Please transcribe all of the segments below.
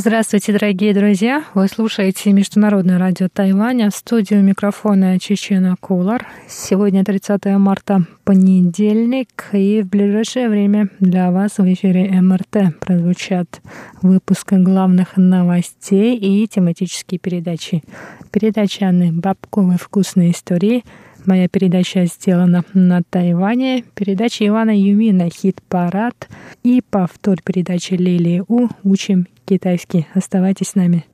Здравствуйте, дорогие друзья! Вы слушаете Международное радио Тайваня студию микрофона Чечена Кулар. Сегодня 30 марта, понедельник, и в ближайшее время для вас в эфире МРТ прозвучат выпуски главных новостей и тематические передачи. Передача Анны Бабковой «Вкусные истории», Моя передача сделана на Тайване. Передача Ивана Юмина «Хит-парад» и повтор передачи Лилии У «Учим китайский». Оставайтесь с нами.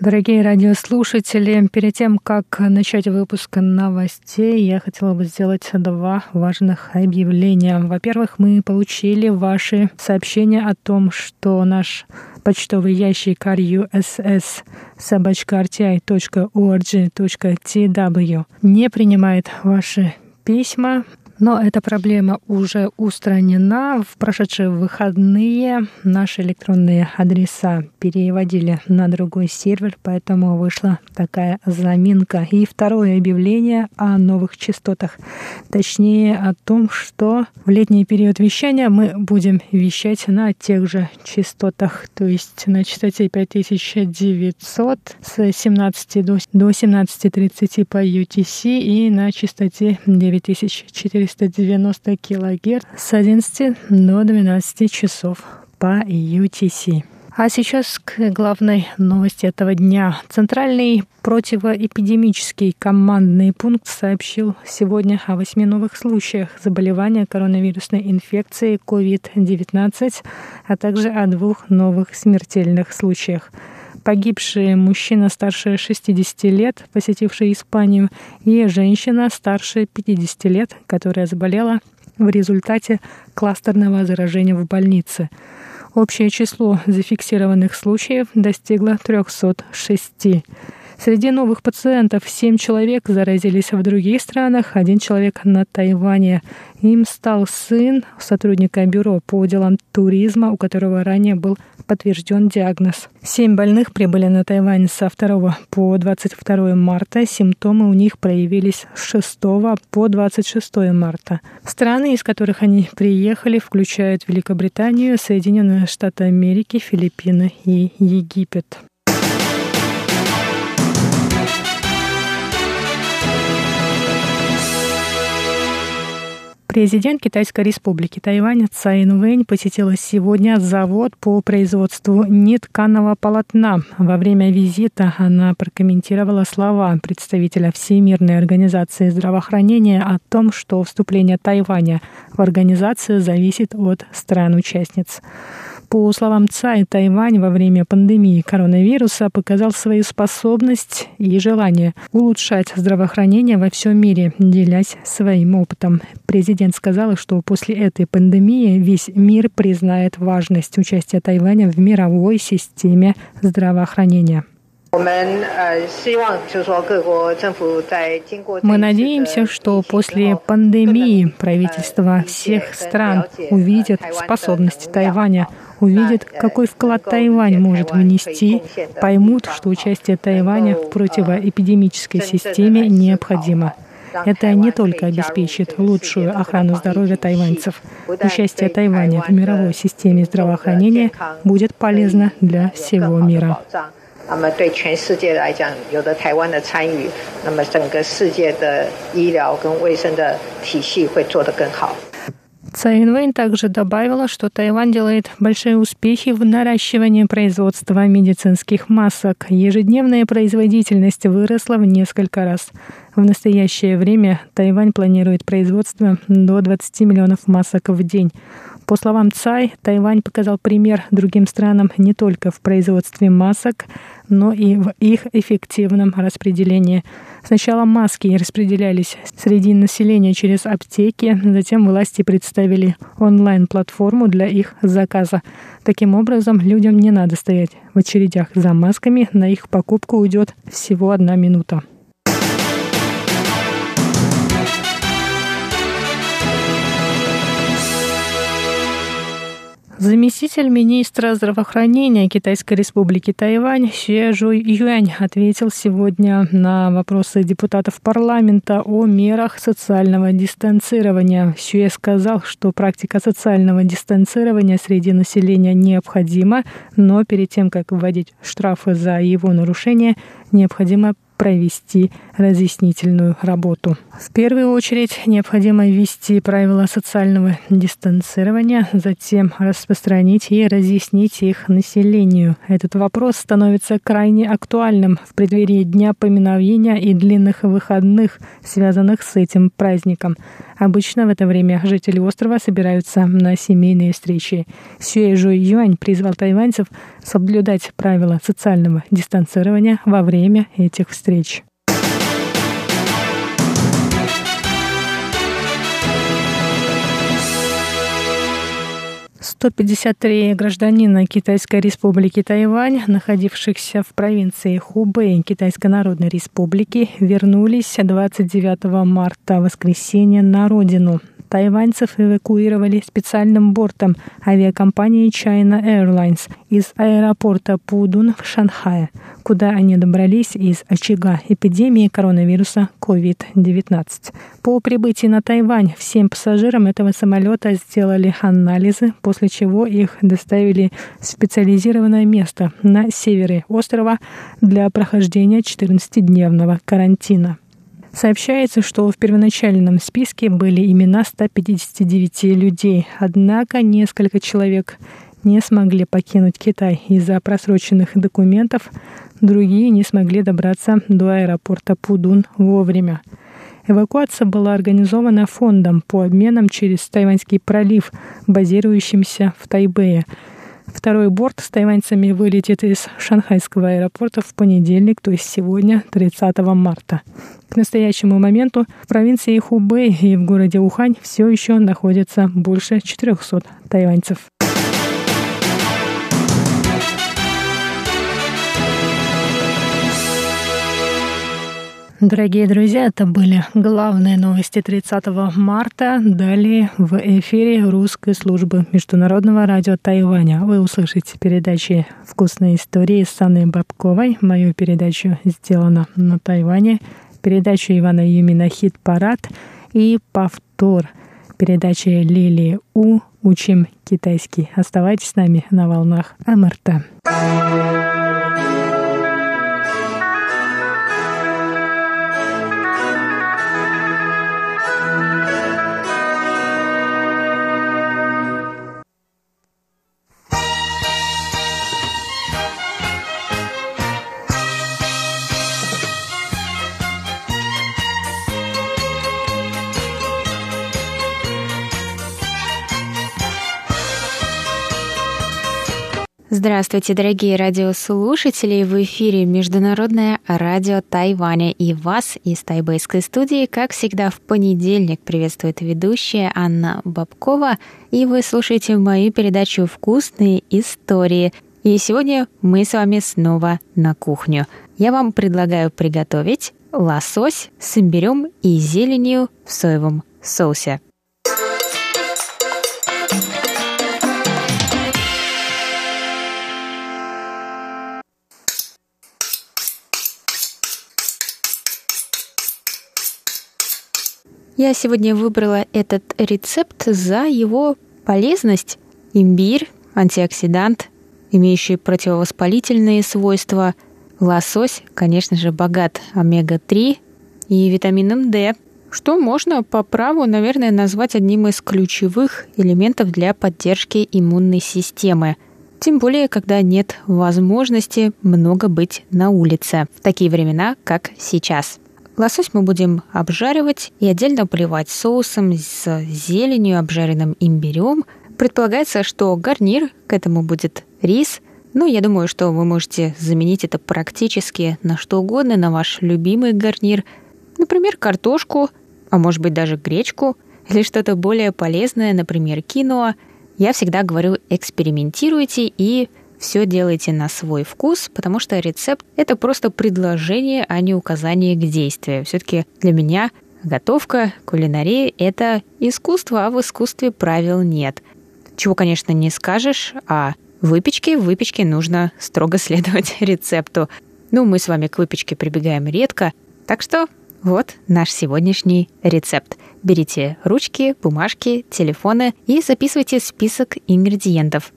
Дорогие радиослушатели, перед тем, как начать выпуск новостей, я хотела бы сделать два важных объявления. Во-первых, мы получили ваши сообщения о том, что наш почтовый ящик russ собачка rti.org.tw не принимает ваши письма. Но эта проблема уже устранена. В прошедшие выходные наши электронные адреса переводили на другой сервер, поэтому вышла такая заминка. И второе объявление о новых частотах. Точнее о том, что в летний период вещания мы будем вещать на тех же частотах, то есть на частоте 5900 с 17 до 17.30 по UTC и на частоте 9400 490 килогерц с 11 до 12 часов по UTC. А сейчас к главной новости этого дня. Центральный противоэпидемический командный пункт сообщил сегодня о восьми новых случаях заболевания коронавирусной инфекцией COVID-19, а также о двух новых смертельных случаях погибший мужчина старше 60 лет, посетивший Испанию, и женщина старше 50 лет, которая заболела в результате кластерного заражения в больнице. Общее число зафиксированных случаев достигло 306. Среди новых пациентов 7 человек заразились в других странах, один человек на Тайване. Им стал сын сотрудника бюро по делам туризма, у которого ранее был подтвержден диагноз. Семь больных прибыли на Тайвань со 2 по 22 марта. Симптомы у них проявились с 6 по 26 марта. Страны, из которых они приехали, включают Великобританию, Соединенные Штаты Америки, Филиппины и Египет. Президент Китайской республики Тайвань Цай Инвэнь посетила сегодня завод по производству нетканого полотна. Во время визита она прокомментировала слова представителя Всемирной организации здравоохранения о том, что вступление Тайваня в организацию зависит от стран-участниц. По словам Цай, Тайвань во время пандемии коронавируса показал свою способность и желание улучшать здравоохранение во всем мире, делясь своим опытом. Президент сказал, что после этой пандемии весь мир признает важность участия Тайваня в мировой системе здравоохранения. Мы надеемся, что после пандемии правительства всех стран увидят способности Тайваня увидят, какой вклад Тайвань может внести, поймут, что участие Тайваня в противоэпидемической системе необходимо. Это не только обеспечит лучшую охрану здоровья тайваньцев. Участие Тайваня в мировой системе здравоохранения будет полезно для всего мира. 那么对全世界来讲，有了台湾的参与，那么整个世界的医疗跟卫生的体系会做得更好。Цай также добавила, что Тайвань делает большие успехи в наращивании производства медицинских масок. Ежедневная производительность выросла в несколько раз. В настоящее время Тайвань планирует производство до 20 миллионов масок в день. По словам Цай, Тайвань показал пример другим странам не только в производстве масок, но и в их эффективном распределении. Сначала маски распределялись среди населения через аптеки, затем власти представили онлайн-платформу для их заказа. Таким образом, людям не надо стоять в очередях за масками, на их покупку уйдет всего одна минута. Заместитель министра здравоохранения Китайской республики Тайвань Xue Жуй Юань ответил сегодня на вопросы депутатов парламента о мерах социального дистанцирования. Xue сказал, что практика социального дистанцирования среди населения необходима, но перед тем, как вводить штрафы за его нарушение, необходимо провести разъяснительную работу. В первую очередь необходимо ввести правила социального дистанцирования, затем распространить и разъяснить их населению. Этот вопрос становится крайне актуальным в преддверии Дня поминовения и длинных выходных, связанных с этим праздником. Обычно в это время жители острова собираются на семейные встречи. Сюэ Жуй Юань призвал тайваньцев соблюдать правила социального дистанцирования во время этих встреч. 153 гражданина Китайской республики Тайвань, находившихся в провинции Хубэй Китайской Народной Республики, вернулись 29 марта, воскресенье, на родину. Тайваньцев эвакуировали специальным бортом авиакомпании China Airlines из аэропорта Пудун в Шанхае, куда они добрались из очага эпидемии коронавируса COVID-19. По прибытии на Тайвань всем пассажирам этого самолета сделали анализы, после чего их доставили в специализированное место на севере острова для прохождения 14-дневного карантина. Сообщается, что в первоначальном списке были имена 159 людей, однако несколько человек не смогли покинуть Китай из-за просроченных документов, другие не смогли добраться до аэропорта Пудун вовремя. Эвакуация была организована фондом по обменам через Тайваньский пролив, базирующимся в Тайбэе – Второй борт с тайваньцами вылетит из шанхайского аэропорта в понедельник, то есть сегодня, 30 марта. К настоящему моменту в провинции Хубэй и в городе Ухань все еще находится больше 400 тайваньцев. Дорогие друзья, это были главные новости 30 марта. Далее в эфире русской службы Международного радио Тайваня. Вы услышите передачи «Вкусные истории» с Анной Бабковой. Мою передачу сделана на Тайване. Передачу Ивана Юмина «Хит-парад» и повтор передачи Лилии У «Учим китайский». Оставайтесь с нами на волнах МРТ. Здравствуйте, дорогие радиослушатели! В эфире Международное радио Тайваня и вас из тайбэйской студии, как всегда, в понедельник приветствует ведущая Анна Бабкова, и вы слушаете мою передачу «Вкусные истории». И сегодня мы с вами снова на кухню. Я вам предлагаю приготовить лосось с имбирем и зеленью в соевом соусе. Я сегодня выбрала этот рецепт за его полезность. Имбирь, антиоксидант, имеющий противовоспалительные свойства. Лосось, конечно же, богат омега-3 и витамином D, что можно по праву, наверное, назвать одним из ключевых элементов для поддержки иммунной системы. Тем более, когда нет возможности много быть на улице в такие времена, как сейчас – Лосось мы будем обжаривать и отдельно поливать соусом с зеленью, обжаренным имбирем. Предполагается, что гарнир к этому будет рис, но я думаю, что вы можете заменить это практически на что угодно, на ваш любимый гарнир. Например, картошку, а может быть даже гречку, или что-то более полезное, например, киноа. Я всегда говорю, экспериментируйте и все делайте на свой вкус, потому что рецепт — это просто предложение, а не указание к действию. Все-таки для меня готовка, кулинария — это искусство, а в искусстве правил нет. чего, конечно, не скажешь, а выпечке выпечке нужно строго следовать рецепту. Ну, мы с вами к выпечке прибегаем редко, так что вот наш сегодняшний рецепт. Берите ручки, бумажки, телефоны и записывайте список ингредиентов.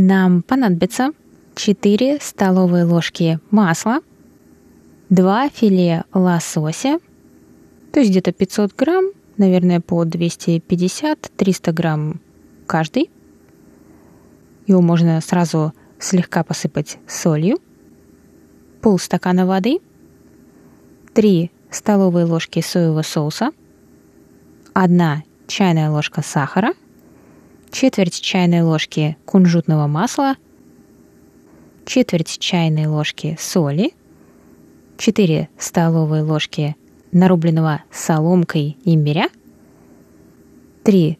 Нам понадобится 4 столовые ложки масла, 2 филе лосося, то есть где-то 500 грамм, наверное, по 250-300 грамм каждый. Его можно сразу слегка посыпать солью, полстакана воды, 3 столовые ложки соевого соуса, 1 чайная ложка сахара, четверть чайной ложки кунжутного масла, четверть чайной ложки соли, 4 столовые ложки нарубленного соломкой имбиря, 3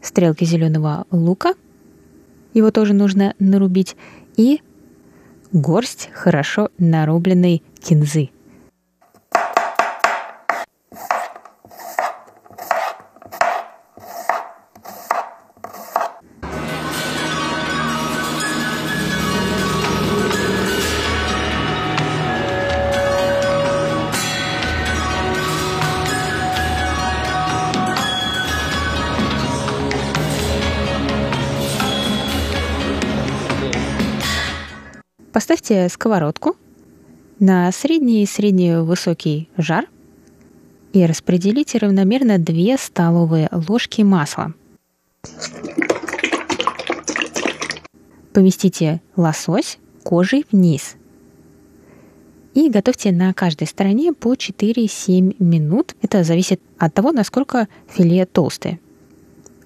стрелки зеленого лука, его тоже нужно нарубить, и горсть хорошо нарубленной кинзы – Поставьте сковородку на средний и средний-высокий жар и распределите равномерно 2 столовые ложки масла. Поместите лосось кожей вниз. И готовьте на каждой стороне по 4-7 минут. Это зависит от того, насколько филе толстое.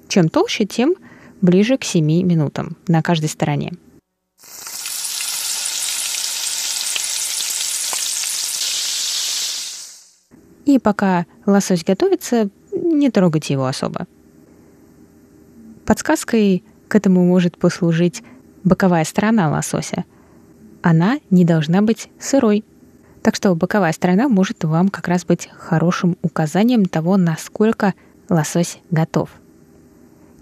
Чем толще, тем ближе к 7 минутам на каждой стороне. И пока лосось готовится, не трогайте его особо. Подсказкой к этому может послужить боковая сторона лосося. Она не должна быть сырой. Так что боковая сторона может вам как раз быть хорошим указанием того, насколько лосось готов.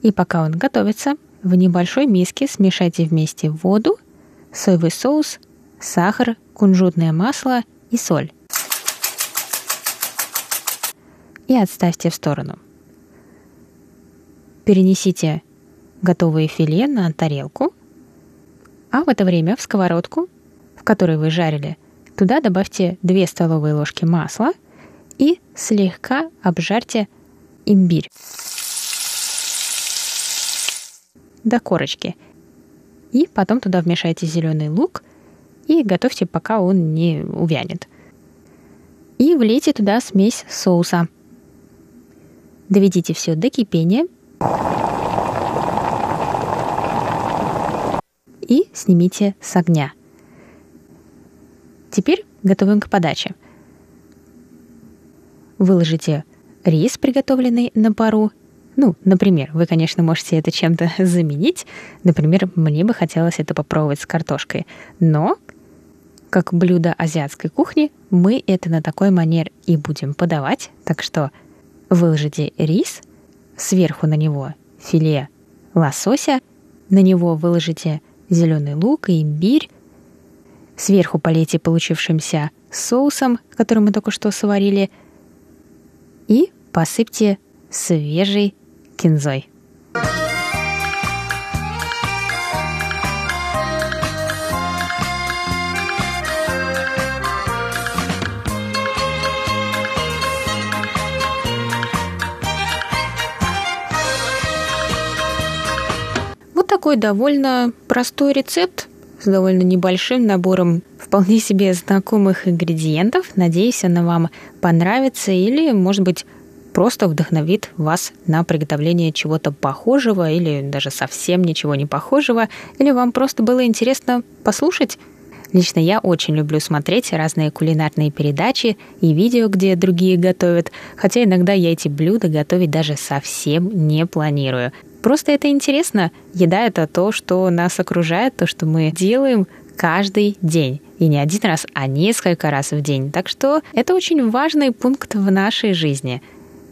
И пока он готовится, в небольшой миске смешайте вместе воду, соевый соус, сахар, кунжутное масло и соль и отставьте в сторону. Перенесите готовые филе на тарелку, а в это время в сковородку, в которой вы жарили, туда добавьте 2 столовые ложки масла и слегка обжарьте имбирь до корочки. И потом туда вмешайте зеленый лук и готовьте, пока он не увянет. И влейте туда смесь соуса – Доведите все до кипения. И снимите с огня. Теперь готовим к подаче. Выложите рис, приготовленный на пару. Ну, например, вы, конечно, можете это чем-то заменить. Например, мне бы хотелось это попробовать с картошкой. Но, как блюдо азиатской кухни, мы это на такой манер и будем подавать. Так что Выложите рис, сверху на него филе лосося, на него выложите зеленый лук и имбирь, сверху полейте получившимся соусом, который мы только что сварили, и посыпьте свежей кинзой. Такой довольно простой рецепт с довольно небольшим набором вполне себе знакомых ингредиентов. Надеюсь, она вам понравится или, может быть, просто вдохновит вас на приготовление чего-то похожего или даже совсем ничего не похожего, или вам просто было интересно послушать. Лично я очень люблю смотреть разные кулинарные передачи и видео, где другие готовят, хотя иногда я эти блюда готовить даже совсем не планирую. Просто это интересно. Еда — это то, что нас окружает, то, что мы делаем каждый день. И не один раз, а несколько раз в день. Так что это очень важный пункт в нашей жизни.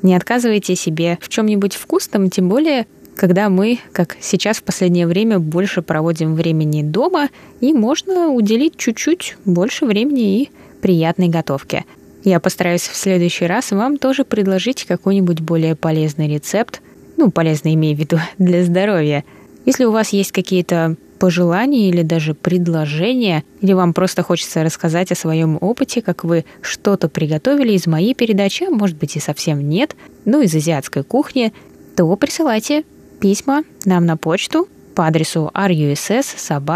Не отказывайте себе в чем-нибудь вкусном, тем более когда мы, как сейчас в последнее время, больше проводим времени дома, и можно уделить чуть-чуть больше времени и приятной готовке. Я постараюсь в следующий раз вам тоже предложить какой-нибудь более полезный рецепт, ну, полезный имею в виду, для здоровья. Если у вас есть какие-то пожелания или даже предложения, или вам просто хочется рассказать о своем опыте, как вы что-то приготовили из моей передачи, а может быть и совсем нет, ну, из азиатской кухни, то присылайте письма нам на почту по адресу russ.rti.org.tw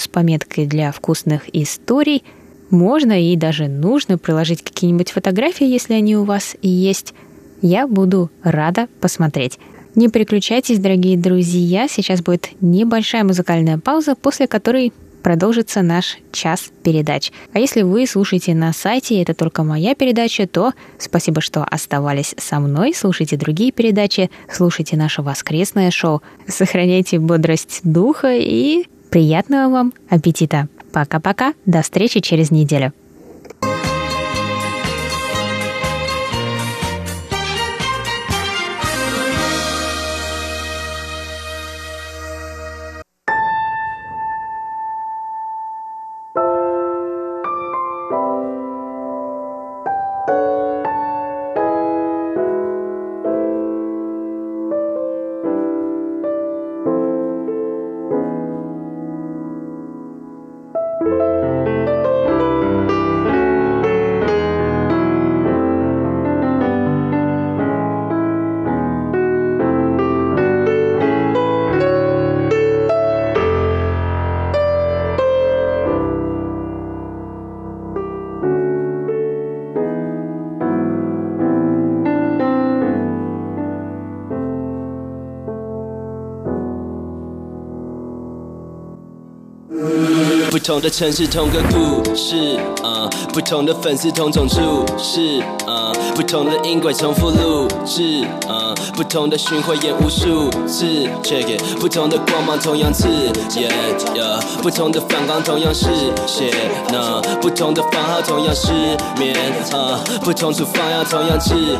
с пометкой для вкусных историй. Можно и даже нужно приложить какие-нибудь фотографии, если они у вас есть. Я буду рада посмотреть. Не переключайтесь, дорогие друзья, сейчас будет небольшая музыкальная пауза, после которой продолжится наш час передач. А если вы слушаете на сайте, это только моя передача, то спасибо, что оставались со мной, слушайте другие передачи, слушайте наше воскресное шоу, сохраняйте бодрость духа и приятного вам аппетита. Пока-пока, до встречи через неделю. 不同的城市，同个故事，啊，不同的粉丝，同种注视，啊，不同的音轨，重复录制，啊，不同的巡回演无数次，check it，不同的光芒，同样刺眼，yeah，不同的反光，同样是血，那不同的番号，同样失眠，啊，不同处方药，同样治愈，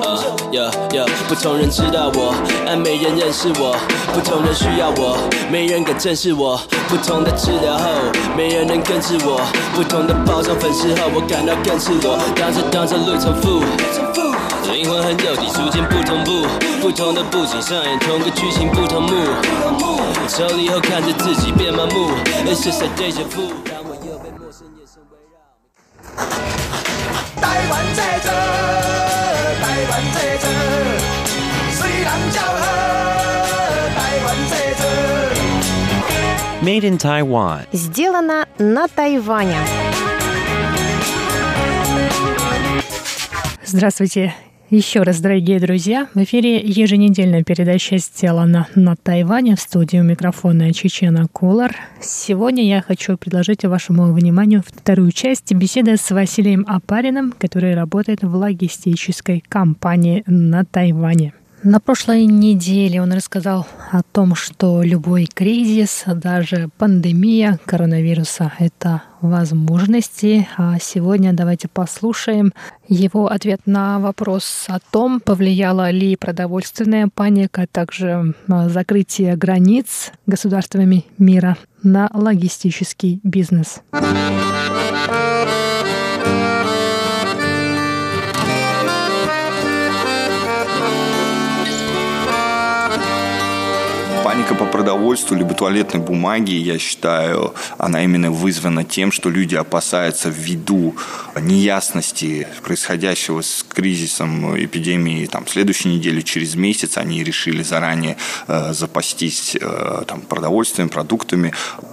啊，yeah yeah，不同人知道我，但没人认识我，不同人需要我，没人敢正视我，不同的治疗后。没人能根治我，不同的包装粉饰后，我感到更赤裸。当着当着路重复，灵魂和肉体逐渐不同步，不同的布景上演同个剧情不同幕。抽离后看着自己变麻木，而是在对着负。当我又被陌生眼神围绕。台湾这座，台湾这座，虽然叫好，台湾这座。Made in Taiwan. Сделано на Тайване. Здравствуйте. Еще раз, дорогие друзья, в эфире еженедельная передача «Сделана на Тайване» в студию микрофона Чечена Кулар. Сегодня я хочу предложить вашему вниманию вторую часть беседы с Василием Апариным, который работает в логистической компании на Тайване. На прошлой неделе он рассказал о том, что любой кризис, даже пандемия коронавируса — это возможности. А сегодня давайте послушаем его ответ на вопрос о том, повлияла ли продовольственная паника, а также закрытие границ государствами мира на логистический бизнес. Паника по продовольству либо туалетной бумаги, я считаю, она именно вызвана тем, что люди опасаются ввиду неясности происходящего с кризисом эпидемии там, следующей недели, через месяц, они решили заранее э, запастись э, там, продовольствием, продуктами,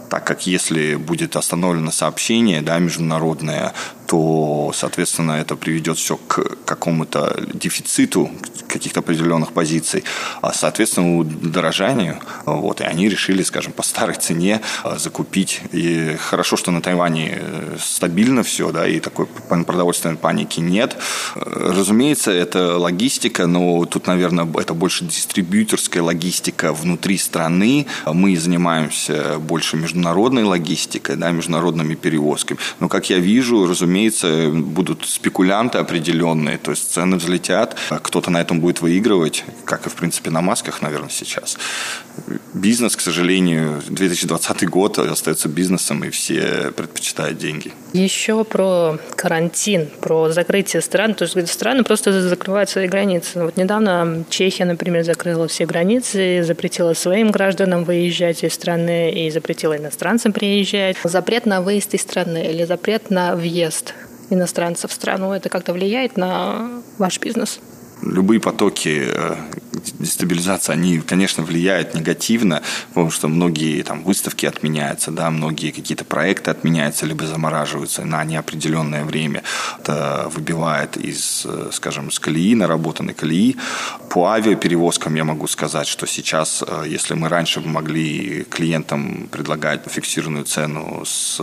так как если будет остановлено сообщение да, международное, то, соответственно, это приведет все к какому-то дефициту каких-то определенных позиций, а, соответственно, удорожанию. Вот, и они решили, скажем, по старой цене а, закупить. И хорошо, что на Тайване э, стабильно все, да, и такой продовольственной паники нет. Разумеется, это логистика, но тут, наверное, это больше дистрибьюторская логистика внутри страны. Мы занимаемся больше международной логистикой, да, международными перевозками. Но, как я вижу, разумеется, будут спекулянты определенные, то есть цены взлетят, а кто-то на этом будет выигрывать, как и, в принципе, на масках, наверное, сейчас. Бизнес, к сожалению, 2020 год остается бизнесом, и все предпочитают деньги. Еще про карантин, про закрытие стран. То есть страны просто закрывают свои границы. Вот недавно Чехия, например, закрыла все границы, запретила своим гражданам выезжать из страны и запретила иностранцам приезжать. Запрет на выезд из страны или запрет на въезд иностранцев в страну, это как-то влияет на ваш бизнес? Любые потоки э, дестабилизации, они, конечно, влияют негативно, потому что многие там выставки отменяются, да, многие какие-то проекты отменяются, либо замораживаются на неопределенное время. Это выбивает из, э, скажем, с колеи, наработанной колеи. По авиаперевозкам я могу сказать, что сейчас, э, если мы раньше могли клиентам предлагать фиксированную цену с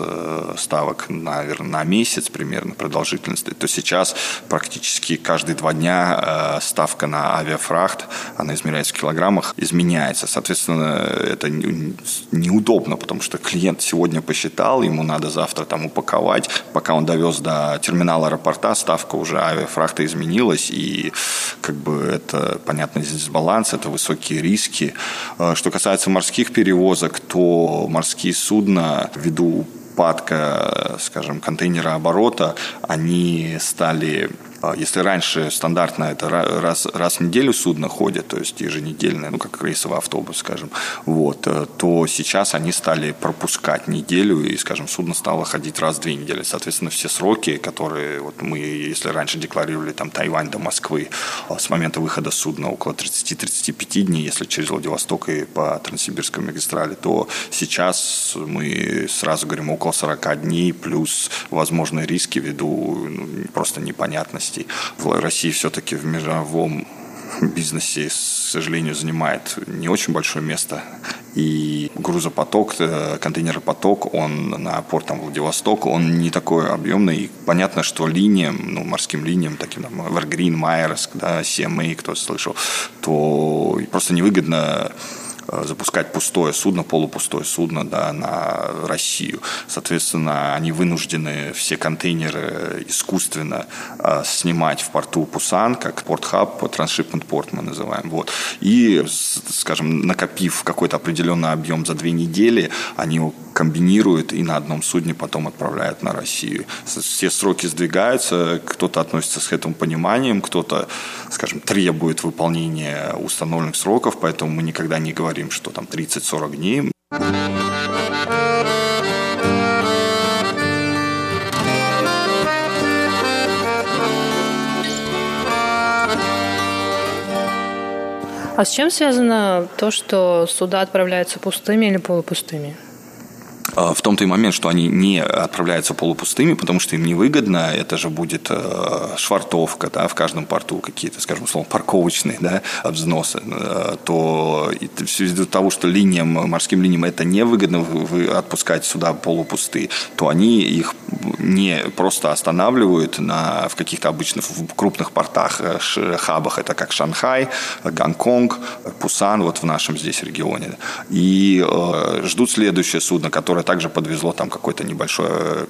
ставок, наверное, на месяц примерно продолжительности, то сейчас практически каждые два дня ставка на авиафрахт, она измеряется в килограммах, изменяется. Соответственно, это неудобно, потому что клиент сегодня посчитал, ему надо завтра там упаковать. Пока он довез до терминала аэропорта, ставка уже авиафрахта изменилась, и как бы это, понятно, дисбаланс, это высокие риски. А, что касается морских перевозок, то морские судна ввиду упадка, скажем, контейнера оборота, они стали если раньше стандартно это раз, раз в неделю судно ходит, то есть еженедельное, ну, как рейсовый автобус, скажем, вот, э, то сейчас они стали пропускать неделю, и, скажем, судно стало ходить раз в две недели. Соответственно, все сроки, которые вот мы, если раньше декларировали там Тайвань до Москвы а с момента выхода судна около 30-35 дней, если через Владивосток и по Транссибирской магистрали, то сейчас мы сразу говорим около 40 дней, плюс возможные риски ввиду ну, просто непонятности возможностей. Россия все-таки в мировом бизнесе, к сожалению, занимает не очень большое место. И грузопоток, э, контейнеропоток, он на порт там, Владивосток, он не такой объемный. И понятно, что линиям, ну, морским линиям, таким там Evergreen, Майерск, да, CMA, кто слышал, то просто невыгодно запускать пустое судно, полупустое судно да, на Россию. Соответственно, они вынуждены все контейнеры искусственно э, снимать в порту Пусан, как порт-хаб, трансшипмент порт мы называем. Вот. И, скажем, накопив какой-то определенный объем за две недели, они комбинируют и на одном судне потом отправляют на Россию. Все сроки сдвигаются, кто-то относится с этим пониманием, кто-то, скажем, требует выполнения установленных сроков, поэтому мы никогда не говорим, что там 30-40 дней. А с чем связано то, что суда отправляются пустыми или полупустыми? А, в том-то и момент, что они не отправляются полупустыми, потому что им невыгодно, это же будет э, швартовка, да, в каждом порту какие-то, скажем, словом, парковочные, да, взносы, э, то ввиду того, что линиям, морским линиям это невыгодно вы отпускать сюда полупустые, то они их не просто останавливают на, в каких-то обычных в крупных портах, э, хабах, это как Шанхай, Гонконг, Пусан, вот в нашем здесь регионе, и ждут следующее судно, которое которое также подвезло там какой-то небольшой э,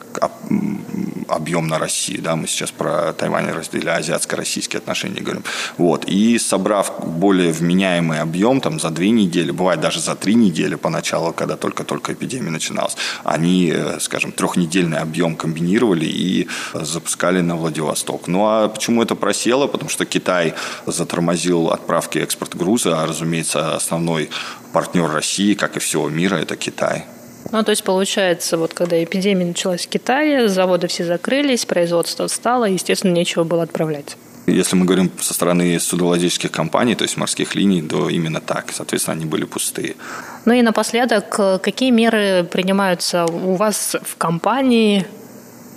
объем на Россию. Да? Мы сейчас про Тайвань или азиатско-российские отношения говорим. Вот. И собрав более вменяемый объем там, за две недели, бывает даже за три недели поначалу, когда только-только эпидемия начиналась, они, э, скажем, трехнедельный объем комбинировали и запускали на Владивосток. Ну а почему это просело? Потому что Китай затормозил отправки экспорт груза, а, разумеется, основной партнер России, как и всего мира, это Китай. Ну, то есть, получается, вот когда эпидемия началась в Китае, заводы все закрылись, производство встало, естественно, нечего было отправлять. Если мы говорим со стороны судовладельческих компаний, то есть морских линий, то именно так. Соответственно, они были пустые. Ну и напоследок, какие меры принимаются у вас в компании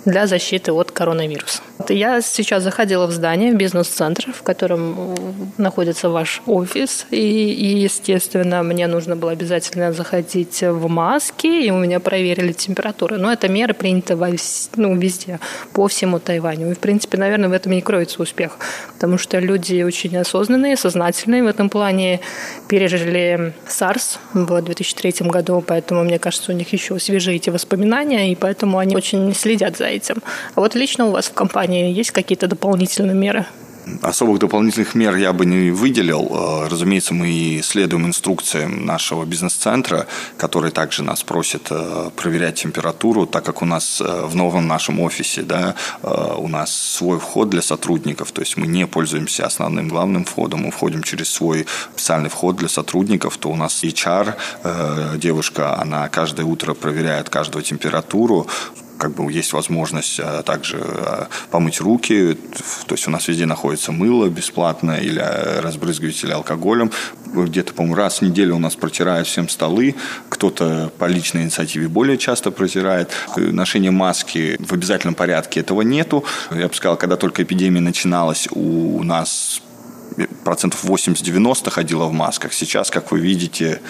для защиты от коронавируса. Я сейчас заходила в здание, в бизнес-центр, в котором находится ваш офис, и, и, естественно, мне нужно было обязательно заходить в маске, и у меня проверили температуру. Но это меры приняты во, ну, везде, по всему Тайваню. И, в принципе, наверное, в этом и кроется успех, потому что люди очень осознанные, сознательные в этом плане, пережили SARS в 2003 году, поэтому, мне кажется, у них еще свежие эти воспоминания, и поэтому они очень следят за этим. А вот лично у вас в компании есть какие-то дополнительные меры? Особых дополнительных мер я бы не выделил. Э, разумеется, мы следуем инструкциям нашего бизнес-центра, который также нас просит э, проверять температуру, так как у нас э, в новом нашем офисе да, у нас свой вход для сотрудников, то есть мы не пользуемся основным главным входом, мы входим через свой специальный вход для сотрудников, то у нас HR, девушка, она каждое утро проверяет каждую температуру, как бы есть возможность а, также а, помыть руки. То есть у нас везде находится мыло бесплатно или а, разбрызгиватель алкоголем. Где-то, по-моему, раз в неделю у нас протирают всем столы. Кто-то по личной инициативе более часто протирает. Ношение маски в обязательном порядке этого нету. Я бы сказал, когда только эпидемия начиналась, у нас процентов 80-90 ходила в масках. Сейчас, как вы видите,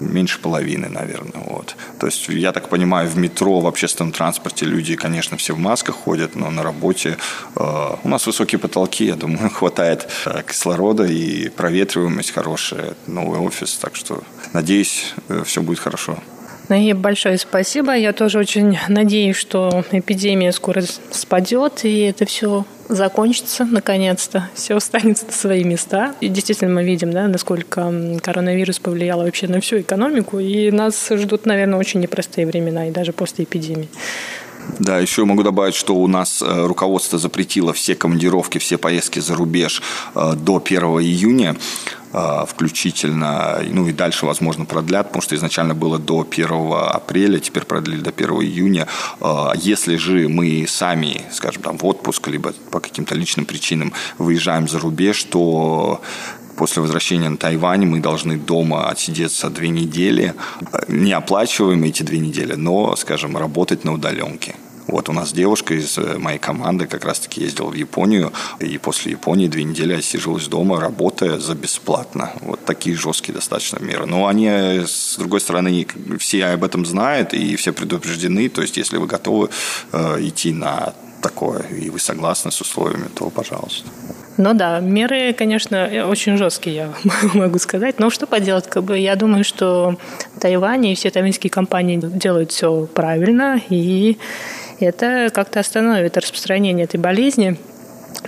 меньше половины, наверное. Вот. То есть, я так понимаю, в метро, в общественном транспорте люди, конечно, все в масках ходят, но на работе э, у нас высокие потолки, я думаю, хватает э, кислорода и проветриваемость хорошая, новый офис. Так что, надеюсь, э, все будет хорошо. И большое спасибо. Я тоже очень надеюсь, что эпидемия скоро спадет, и это все закончится наконец-то, все останется на свои места. И действительно мы видим, да, насколько коронавирус повлиял вообще на всю экономику, и нас ждут, наверное, очень непростые времена, и даже после эпидемии. Да, еще могу добавить, что у нас э, руководство запретило все командировки, все поездки за рубеж э, до 1 июня. А, включительно, ну и дальше, возможно, продлят, потому что изначально было до 1 апреля, теперь продлили до 1 июня. А, если же мы сами, скажем, там в отпуск, либо по каким-то личным причинам выезжаем за рубеж, то после возвращения на Тайвань мы должны дома отсидеться две недели, не оплачиваем эти две недели, но, скажем, работать на удаленке. Вот у нас девушка из э, моей команды как раз-таки ездила в Японию, и после Японии две недели отсижилась дома, работая за бесплатно. Вот такие жесткие достаточно меры. Но они, с другой стороны, все об этом знают, и все предупреждены. То есть, если вы готовы э, идти на такое, и вы согласны с условиями, то пожалуйста. Ну да, меры, конечно, очень жесткие, я могу сказать. Но что поделать, как бы я думаю, что Тайвань и все тайваньские компании делают все правильно, и это как-то остановит распространение этой болезни.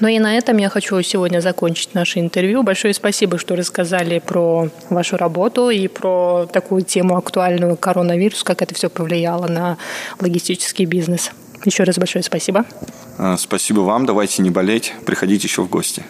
Ну и на этом я хочу сегодня закончить наше интервью. Большое спасибо, что рассказали про вашу работу и про такую тему актуальную коронавирус, как это все повлияло на логистический бизнес. Еще раз большое спасибо. А, спасибо вам. Давайте не болеть. Приходите еще в гости.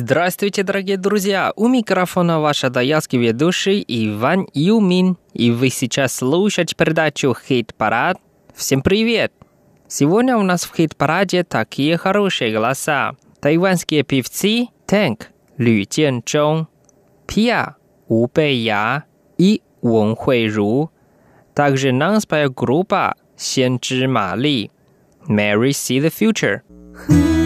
Здравствуйте, дорогие друзья! У микрофона ваш даялский ведущий Иван Юмин. И вы сейчас слушаете передачу «Хит-парад». Всем привет! Сегодня у нас в хит-параде такие хорошие голоса. Тайванские певцы Тэнк, Лю Чжong, Пья, У Я и Вон Ру. Также нам споет группа Сен Ма Ли. Mary See the Future.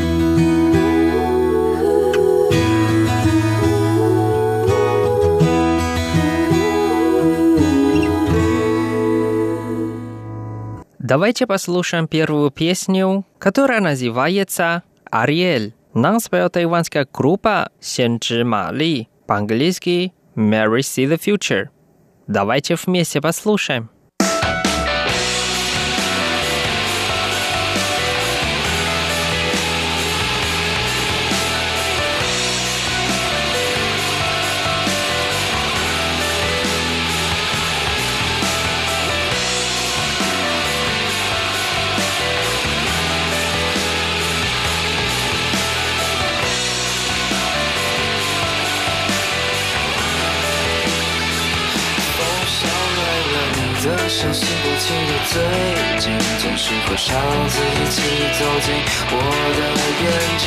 Давайте послушаем первую песню, которая называется «Ариэль». Нам споет тайванская группа Сенчжи Мали, по-английски «Mary See the Future». Давайте вместе послушаем. 像心不停的最近，总是和上次一起走进我的眼睛。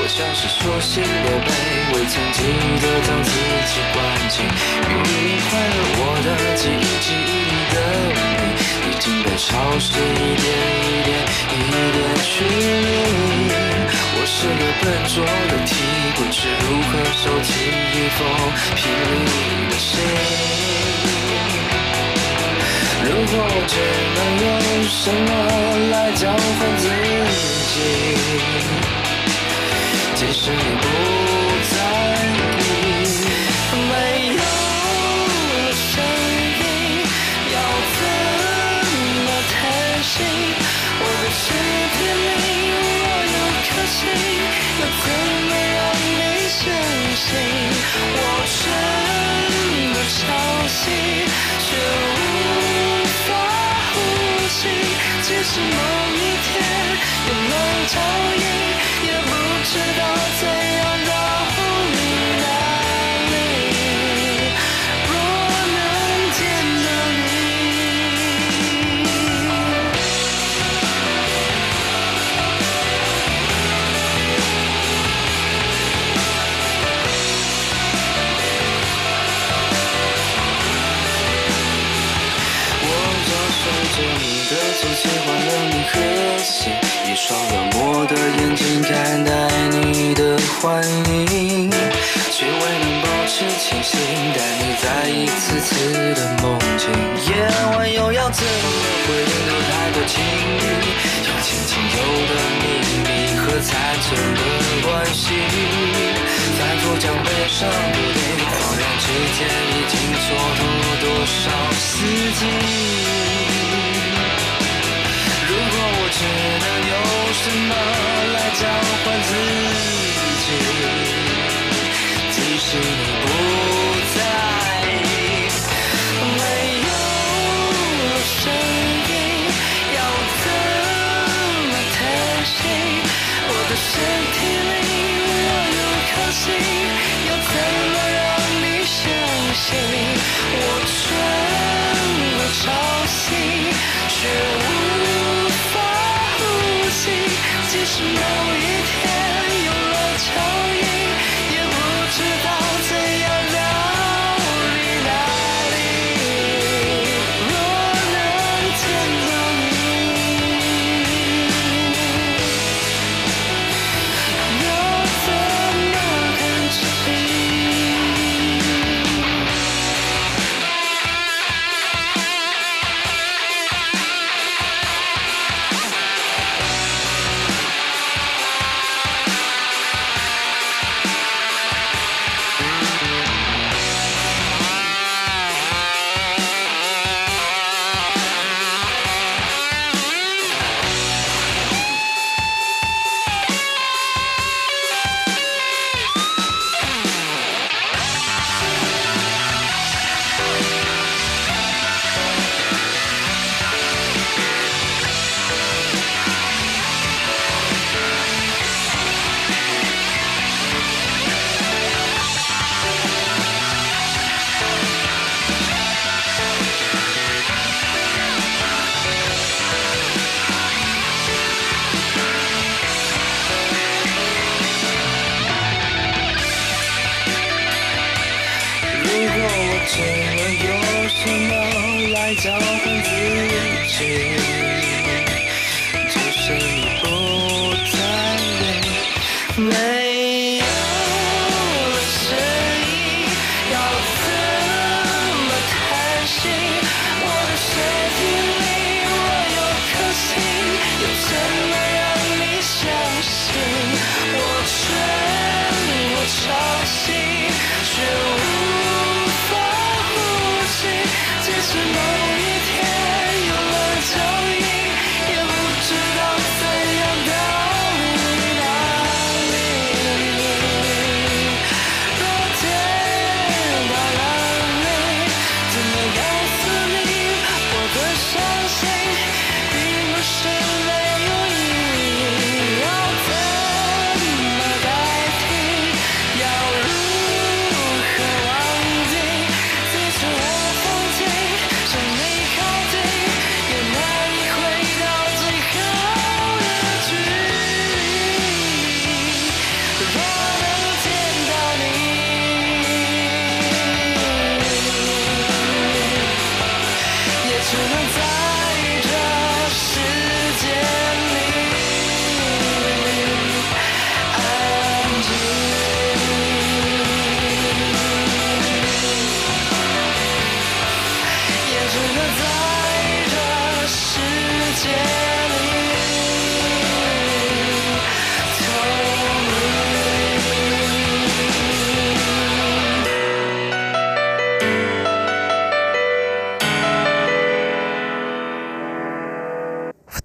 我像是熟悉的被未曾记得将自己关进，与你快乐，我的记忆记忆里的你，已经被潮湿一点一点一点去离。我是个笨拙的题，不知如何收起一封疲惫的信。如果我只能用什么来交换自己，即使你不在是某一天，有人超越。了你颗心，一双冷漠的眼睛看待你的欢迎，却未能保持清醒，带你在一次次的梦境。夜晚又要怎么回应都太过轻易，有轻轻有的秘密和残存的关系，反复将悲伤固定，恍然之间已经蹉跎多少四季。我只能用什么来交换自己，即使你不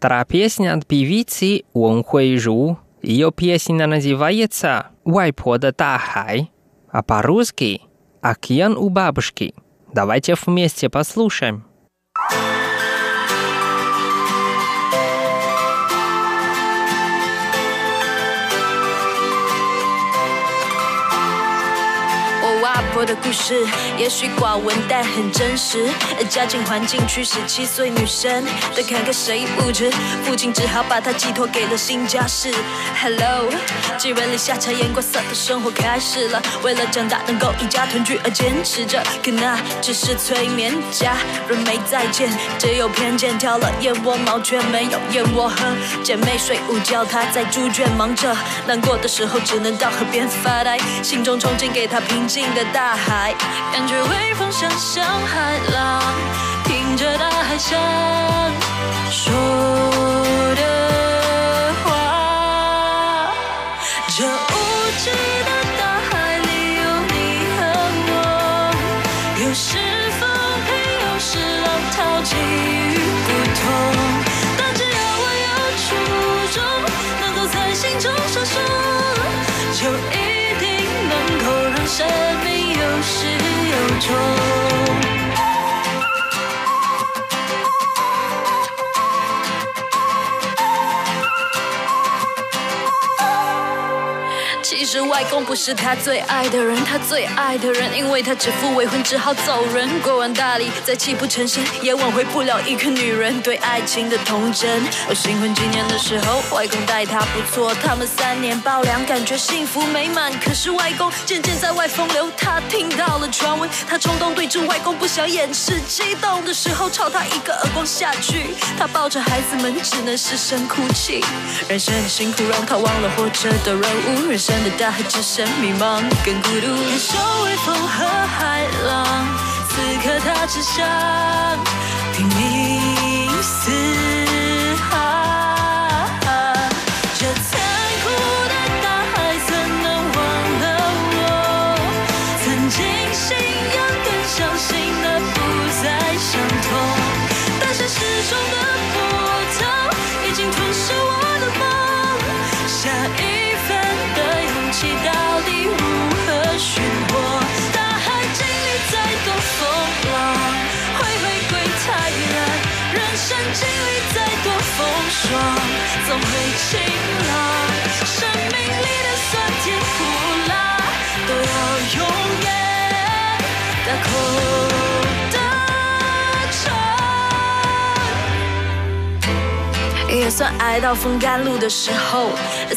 Вторая песня от певицы Вон Хуэй Жу. Ее песня называется «Вайпо да Тахай», а по-русски «Океан у бабушки». Давайте вместе послушаем. 我的故事也许寡闻，但很真实。家境环境驱使七岁女生的坎坷谁不知？父亲只好把她寄托给了新家室。Hello，寄人篱下，察言观色的生活开始了。为了长大能够一家团聚而坚持着，可那只是催眠。家人没再见，只有偏见。挑了燕窝毛，却没有燕窝喝。姐妹睡午觉，她在猪圈忙着。难过的时候只能到河边发呆，心中憧憬给她平静的大。大海，感觉微风像像海浪，听着大海想说的话。这无知的大海里有你和我，有时风平，有时浪涛起雨不同。但只要我有初衷，能够在心中闪烁，就一定能够让生命。有始有终。是外公不是他最爱的人，他最爱的人，因为他指腹为婚，只好走人。过完大礼，再泣不成声，也挽回不了一个女人对爱情的童真。我新婚纪念的时候，外公待他不错，他们三年抱两，感觉幸福美满。可是外公渐渐在外风流，他听到了传闻，他冲动对住外公，不想掩饰，激动的时候朝他一个耳光下去。他抱着孩子们，只能失声哭泣。人生的辛苦让他忘了活着的任务，人生的大。还只剩迷茫跟孤独，感受微风和海浪，此刻他只想拼命风霜，总会也算挨到风干路的时候，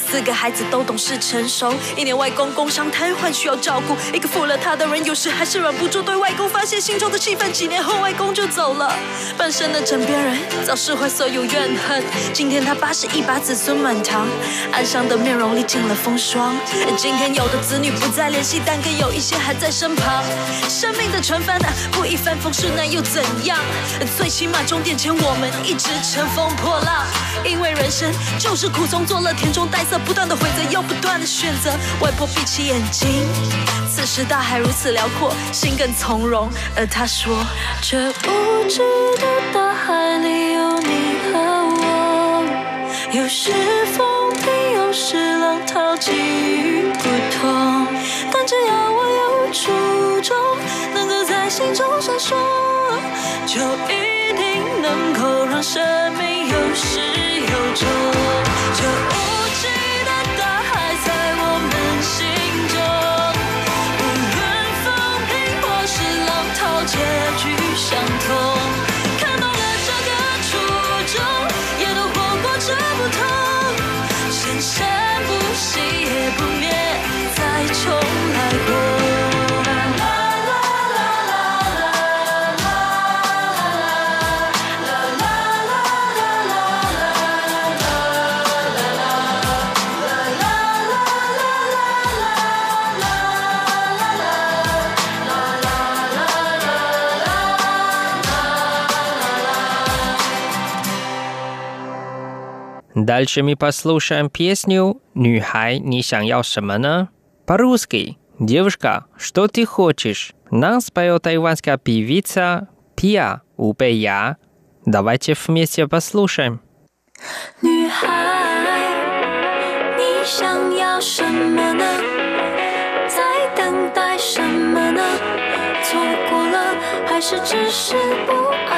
四个孩子都懂事成熟。一年外公工伤瘫痪需要照顾，一个负了他的人有时还是忍不住对外公发泄心中的气愤。几年后外公就走了，半生的枕边人早释怀所有怨恨。今天他八十一把子孙满堂，安详的面容历尽了风霜。今天有的子女不再联系，但更有一些还在身旁。生命的船帆啊，不一帆风顺那又怎样？最起码终点前我们一直乘风破浪。因为人生就是苦，中作乐，甜中带涩，不断的回择，又不断的选择。外婆闭起眼睛，此时大海如此辽阔，心更从容。而他说：这无知的大海里有你和我，有时风平，有时浪涛起雨不同。但只要我有初衷，能够在心中闪烁，就一定能够让生命有始。有 Дальше мы послушаем песню «Нюхай, не сянял шамана» по-русски «Девушка, что ты хочешь?» Нас поет тайванская певица Пиа Упея. Давайте вместе послушаем. 女孩，你想要什么呢？在等待什么呢？错过了，还是只是不爱？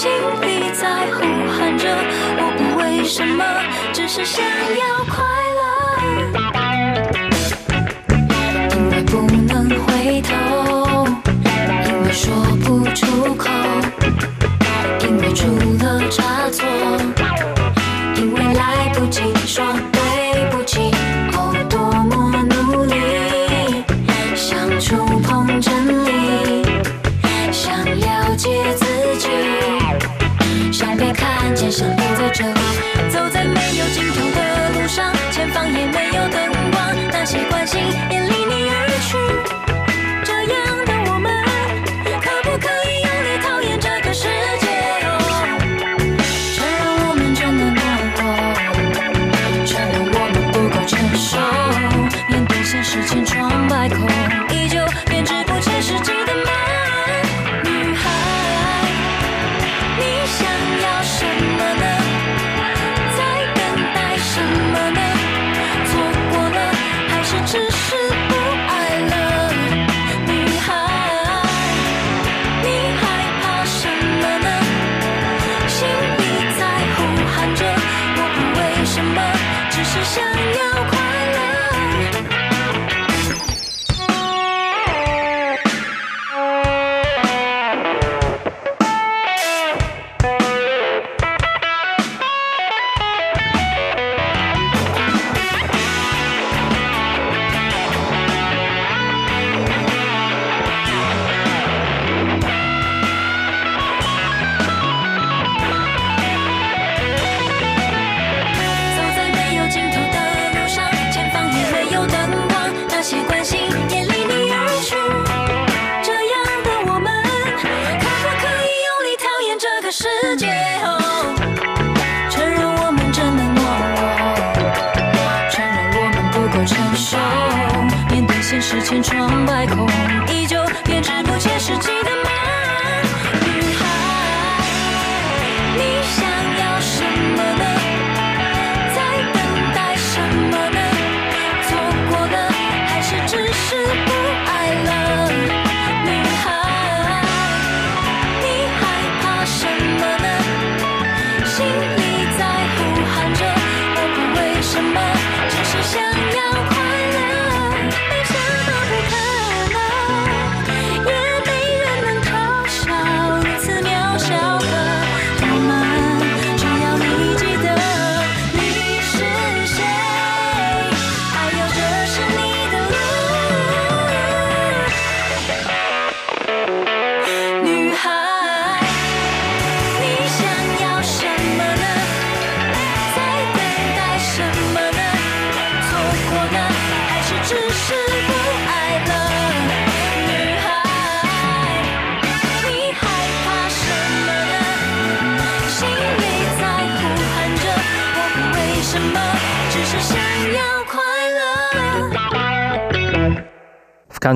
心里在呼喊着我为什么只是想要快乐。因为不能回头因为说不出口因为出了差错因为来不及说对不起哦多么努力想触碰真理想了解自肩相连在这里，走在没有尽头的路上，前方也没有灯。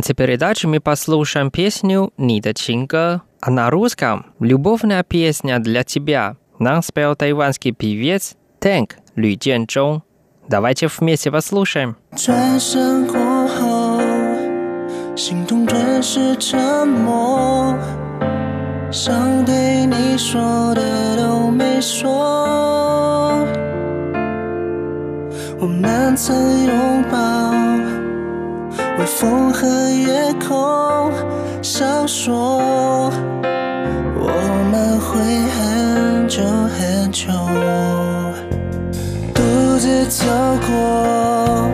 конце передачи мы послушаем песню «Нида Чинга», а на русском «Любовная песня для тебя» нам спел тайванский певец Тэнк Лю Джен Чжон. Давайте вместе послушаем. 转身过后，心痛顿时沉默，想对你说的都没说。我们曾拥抱。微风和夜空闪烁，我们会很久很久独自走过，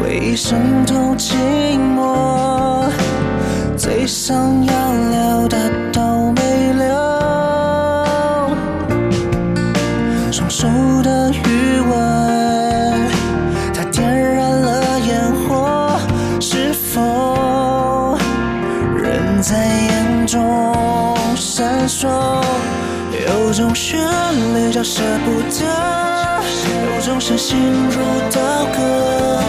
回忆伤痛寂寞，最想要聊的。旋律叫舍不得，有种深心如刀割，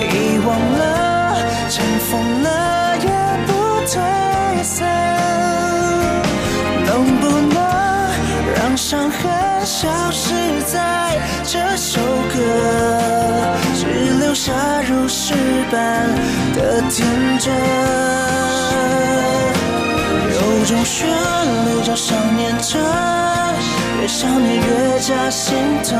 遗忘了，尘封了也不退散。能不能让伤痕消失在这首歌？只留下如诗般的天真。有种旋律叫想念着。越想念越加心疼，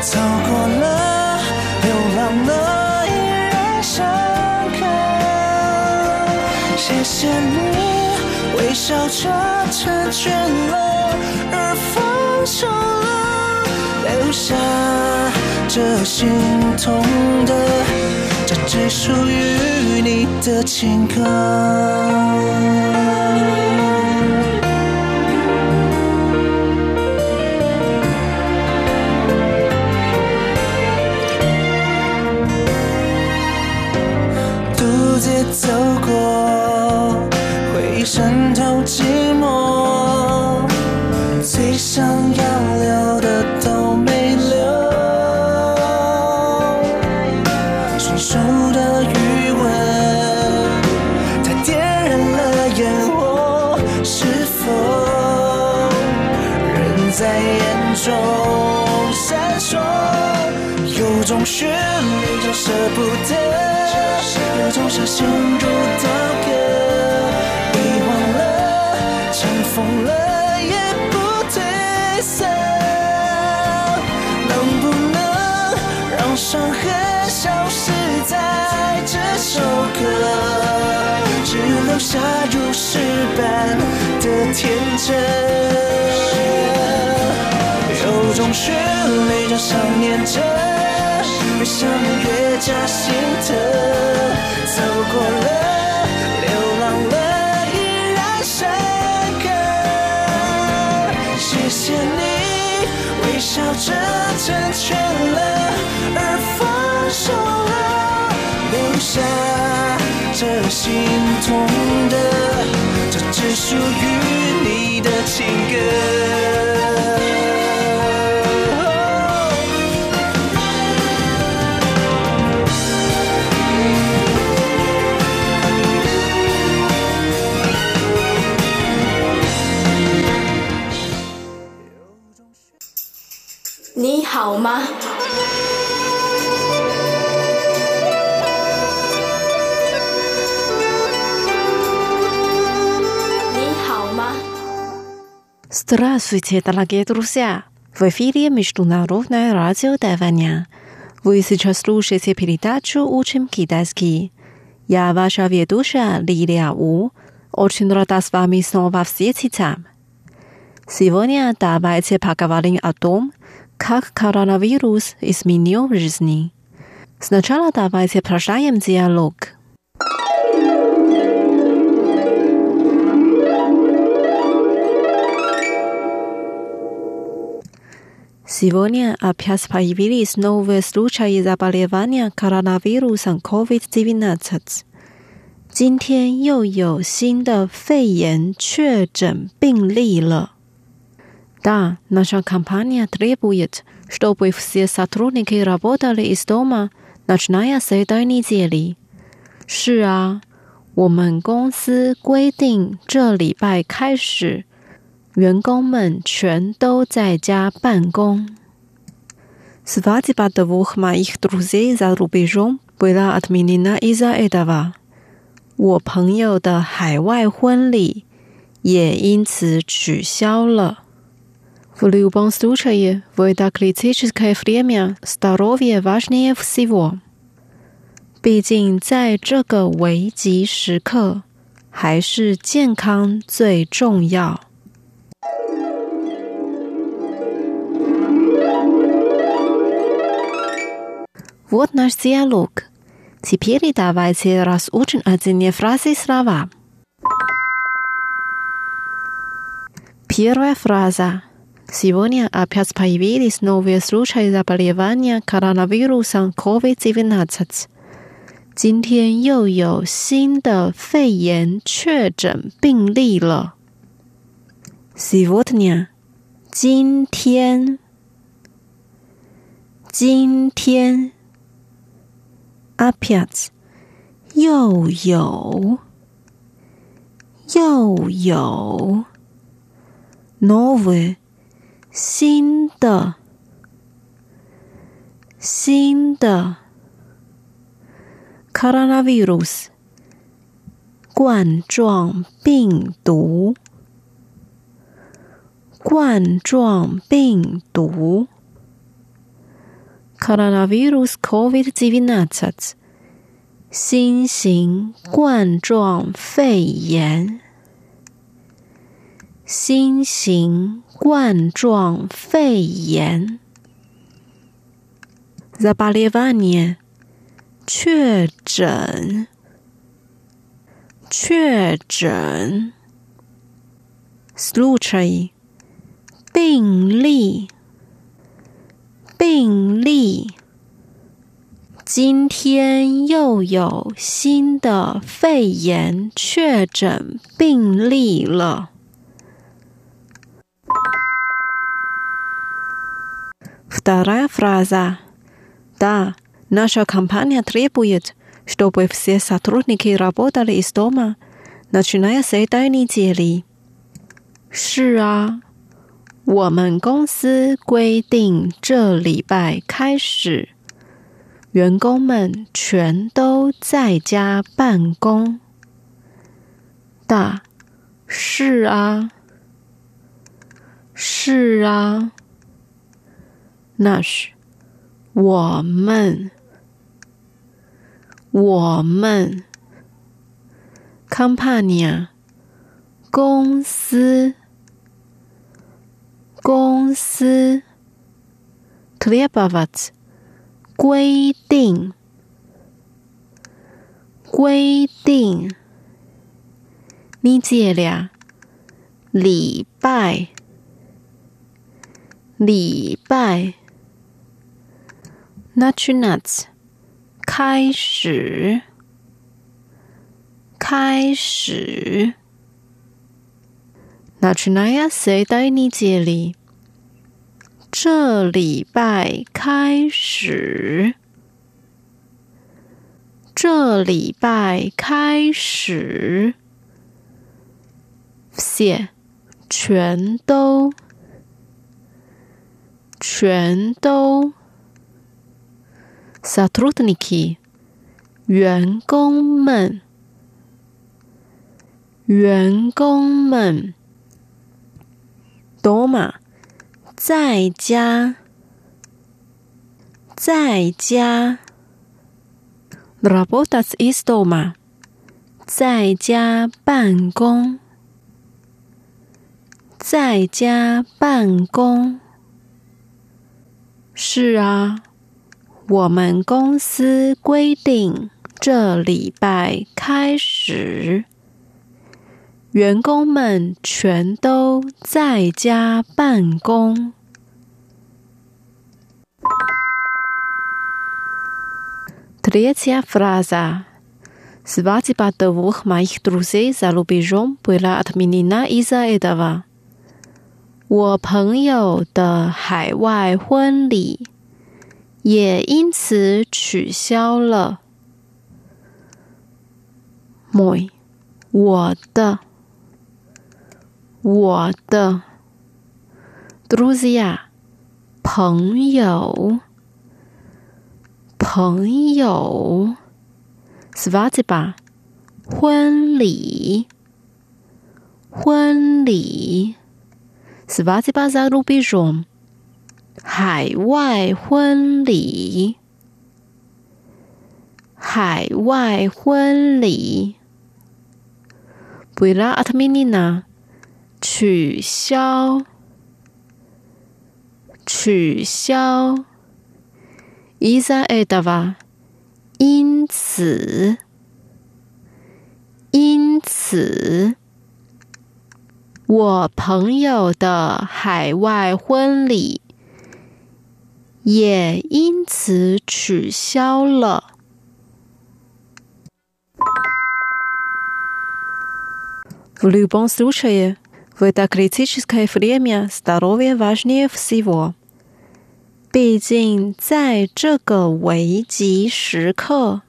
走过了，流浪了，依然深刻。谢谢你微笑着成全了，而放手了，留下这心痛的，这只属于你的情歌。渗透寂寞，最想要留的都没留。双手的余温，它点燃了烟火，是否仍在眼中闪烁？有种旋律叫舍不得，有种伤心如刀割，疯了也不褪色。能不能让伤痕消失在这首歌，只留下如诗般的天真？有种旋律叫想念着，越想念越加心疼。走过了，着成全了，而放手了，留下这心痛的，这只属于你的情歌。好吗？Здравствуйте, дорогие друзья! В эфире Международное радио Тайваня. Вы сейчас слушаете передачу «Учим китайский». Я ваша ведущая Лилия У. Очень рада с вами снова встретиться. Сегодня давайте поговорим о том, как коронавирус изменил жизни. Сначала давайте прощаем диалог. Сегодня опять появились новые случаи заболевания коронавирусом COVID-19. 今天又有新的肺炎确诊病例了。 Да, наша компания требует, чтобы все сотрудники работали из дома, начиная с этой недели. 是啊，我们公司规定这礼拜开始，员工们全都在家办公。Свадьба двух моих друзей за рубежом была отменена из-за этого. 我朋友的海外婚礼也因此取消了。 В любом случае, в это критическое время здоровье важнее всего. 毕竟在这个危急时刻，还是健康最重要。Вот наш диалог. Теперь давайте разучим отдельные фразы и слова. Первая фраза. Сегодня опять появились новые случаи заболевания коронавирусом COVID-19. 今天又有新的肺炎确诊病例了。Сегодня，今天，今天，опять，又有， 又有 новое 新的新的 coronavirus 冠状病毒冠状病毒 coronavirus COVID-19 新型冠状肺炎，新型冠状肺炎。Заболевание，确诊，确诊。Случай，病例，病例。今天又有新的肺炎确诊病例了。 Вторая фраза. Да, наша компания требует, чтобы все сотрудники работали из дома, начиная с этой недели. 是啊，我们公司规定这礼拜开始，员工们全都在家办公。大，是啊，是啊。 那是我们，我们，company 公司，公司，trebować 规定，规定，你解了礼拜，礼拜。Начинать，开始，开始。Начиная с этой недели，这礼拜开始，这礼拜开始。Все，全都，全都。 Sądruodniki，员工们，员工们，doma，在家，在家，robotas isto doma，在家办公，在家办公，是啊。我们公司规定，这礼拜开始，员工们全都在家办公。Третья фраза. Свадьба двух моих друзей за рубежом была отменена из-за этого. 我朋友的海外婚礼。 也因此取消了。My，我的，我的。Друзья，朋友，朋友。Свадьба，婚礼，婚礼。Свадьба за рубежом。 海外婚礼，海外婚礼。Bila atminina，取消，取消。Isa edava，因此，因此，我朋友的海外婚礼。也因此取消了。В любом случае, в это критическое время здоровье важнее всего。毕竟在这个危急时刻，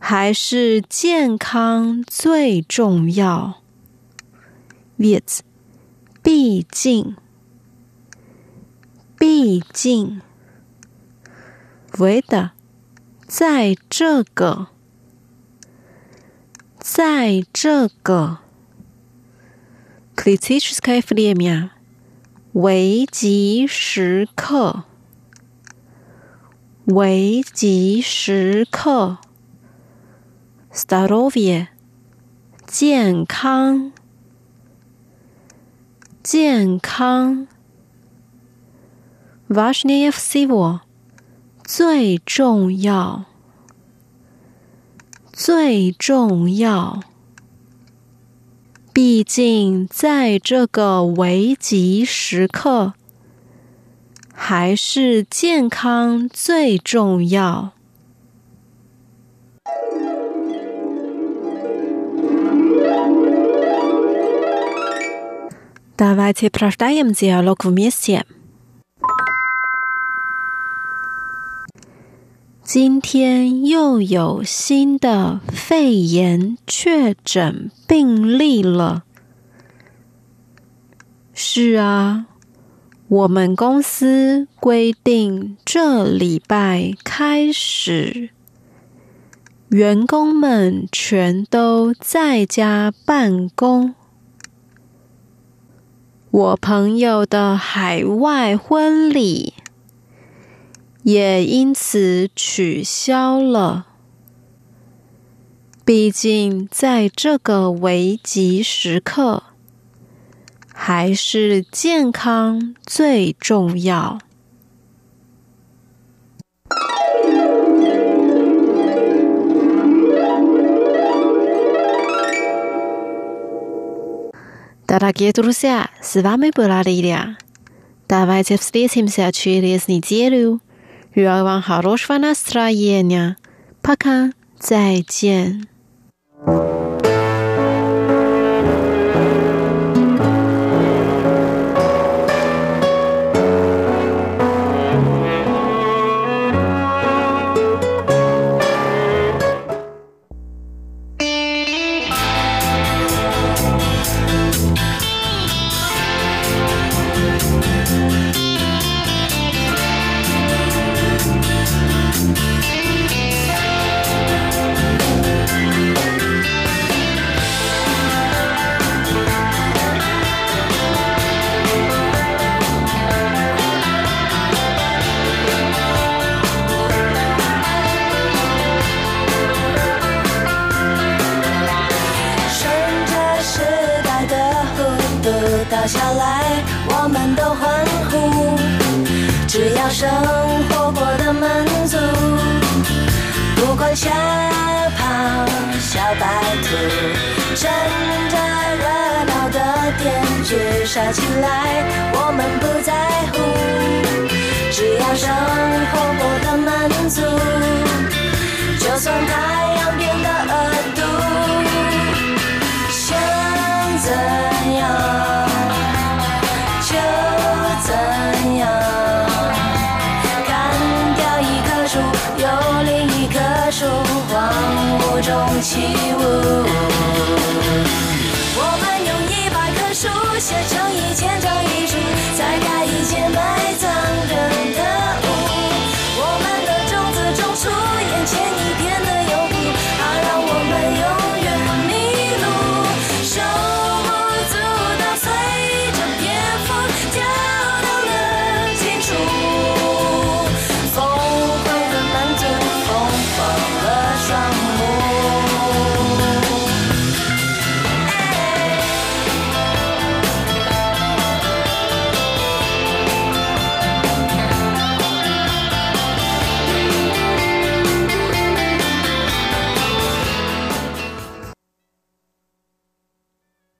还是健康最重要。 ведь，毕竟，毕竟 为的，在这个，在这个 критическое время，危急时刻，危急时刻，здоровье，健康。健康，важнее всего， 最重要，最重要。毕竟，在这个危急时刻，还是健康最重要。Давайте прочитаем диалог вместе. 今天又有新的肺炎确诊病例了。是啊，我们公司规定这礼拜开始，员工们全都在家办公。我朋友的海外婚礼也因此取消了。毕竟，在这个危急时刻，还是健康最重要。Дорогие друзья, с вами была Лилия. Давайте встретимся через неделю. Желаю вам хорошего настроения. Пока. 再见。